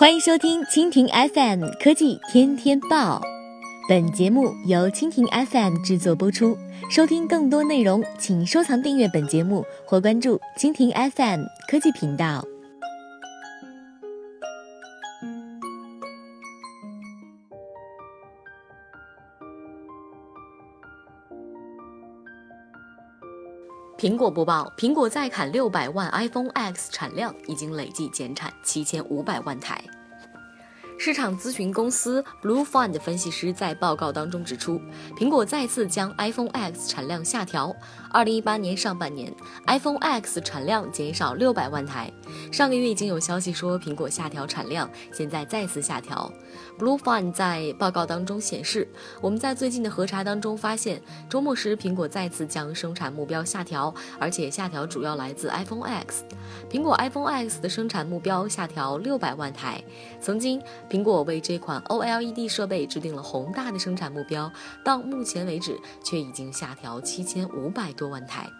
欢迎收听蜻蜓 FM 科技天天报，本节目由蜻蜓 FM 制作播出。收听更多内容，请收藏订阅本节目或关注蜻蜓 FM 科技频道。苹果播报：苹果再砍六百万 iPhone X 产量，已经累计减产七千五百万台。市场咨询公司 Blue Fund 分析师在报告当中指出，苹果再次将 iPhone X 产量下调。二零一八年上半年，iPhone X 产量减少六百万台。上个月已经有消息说苹果下调产量，现在再次下调。Blue Fund 在报告当中显示，我们在最近的核查当中发现，周末时苹果再次将生产目标下调，而且下调主要来自 iPhone X。苹果 iPhone X 的生产目标下调六百万台。曾经。苹果为这款 OLED 设备制定了宏大的生产目标，到目前为止却已经下调七千五百多万台。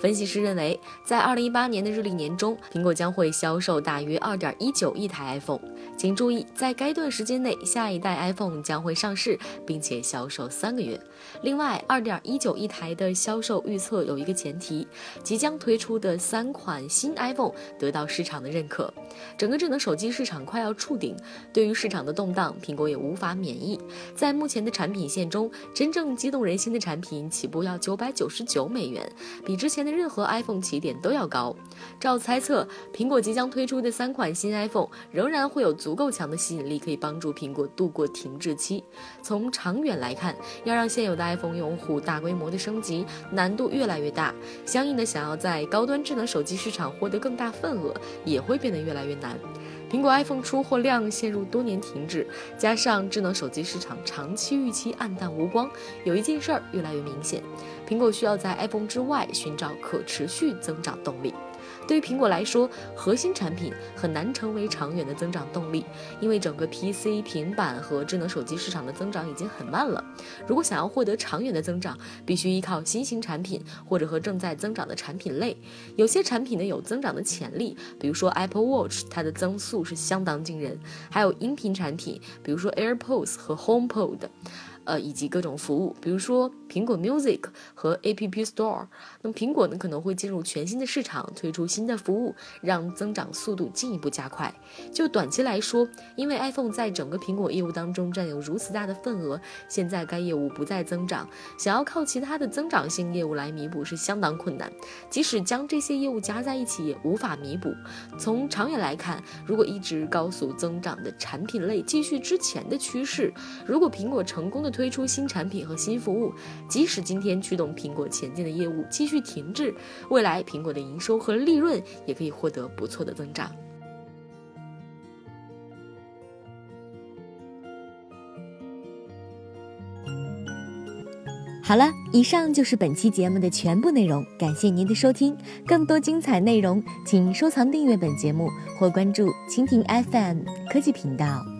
分析师认为，在二零一八年的日历年中，苹果将会销售大约二点一九亿台 iPhone。请注意，在该段时间内，下一代 iPhone 将会上市，并且销售三个月。另外，二点一九亿台的销售预测有一个前提：即将推出的三款新 iPhone 得到市场的认可。整个智能手机市场快要触顶，对于市场的动荡，苹果也无法免疫。在目前的产品线中，真正激动人心的产品起步要九百九十九美元，比之之前的任何 iPhone 起点都要高。照猜测，苹果即将推出的三款新 iPhone 仍然会有足够强的吸引力，可以帮助苹果度过停滞期。从长远来看，要让现有的 iPhone 用户大规模的升级，难度越来越大。相应的，想要在高端智能手机市场获得更大份额，也会变得越来越难。苹果 iPhone 出货量陷入多年停滞，加上智能手机市场长期预期暗淡无光，有一件事儿越来越明显：苹果需要在 iPhone 之外寻找可持续增长动力。对于苹果来说，核心产品很难成为长远的增长动力，因为整个 PC、平板和智能手机市场的增长已经很慢了。如果想要获得长远的增长，必须依靠新型产品或者和正在增长的产品类。有些产品呢有增长的潜力，比如说 Apple Watch，它的增速是相当惊人；还有音频产品，比如说 AirPods 和 HomePod。呃，以及各种服务，比如说苹果 Music 和 App Store。那么苹果呢可能会进入全新的市场，推出新的服务，让增长速度进一步加快。就短期来说，因为 iPhone 在整个苹果业务当中占有如此大的份额，现在该业务不再增长，想要靠其他的增长性业务来弥补是相当困难。即使将这些业务加在一起，也无法弥补。从长远来看，如果一直高速增长的产品类继续之前的趋势，如果苹果成功的推出新产品和新服务，即使今天驱动苹果前进的业务继续停滞，未来苹果的营收和利润也可以获得不错的增长。好了，以上就是本期节目的全部内容，感谢您的收听。更多精彩内容，请收藏订阅本节目或关注蜻蜓 FM 科技频道。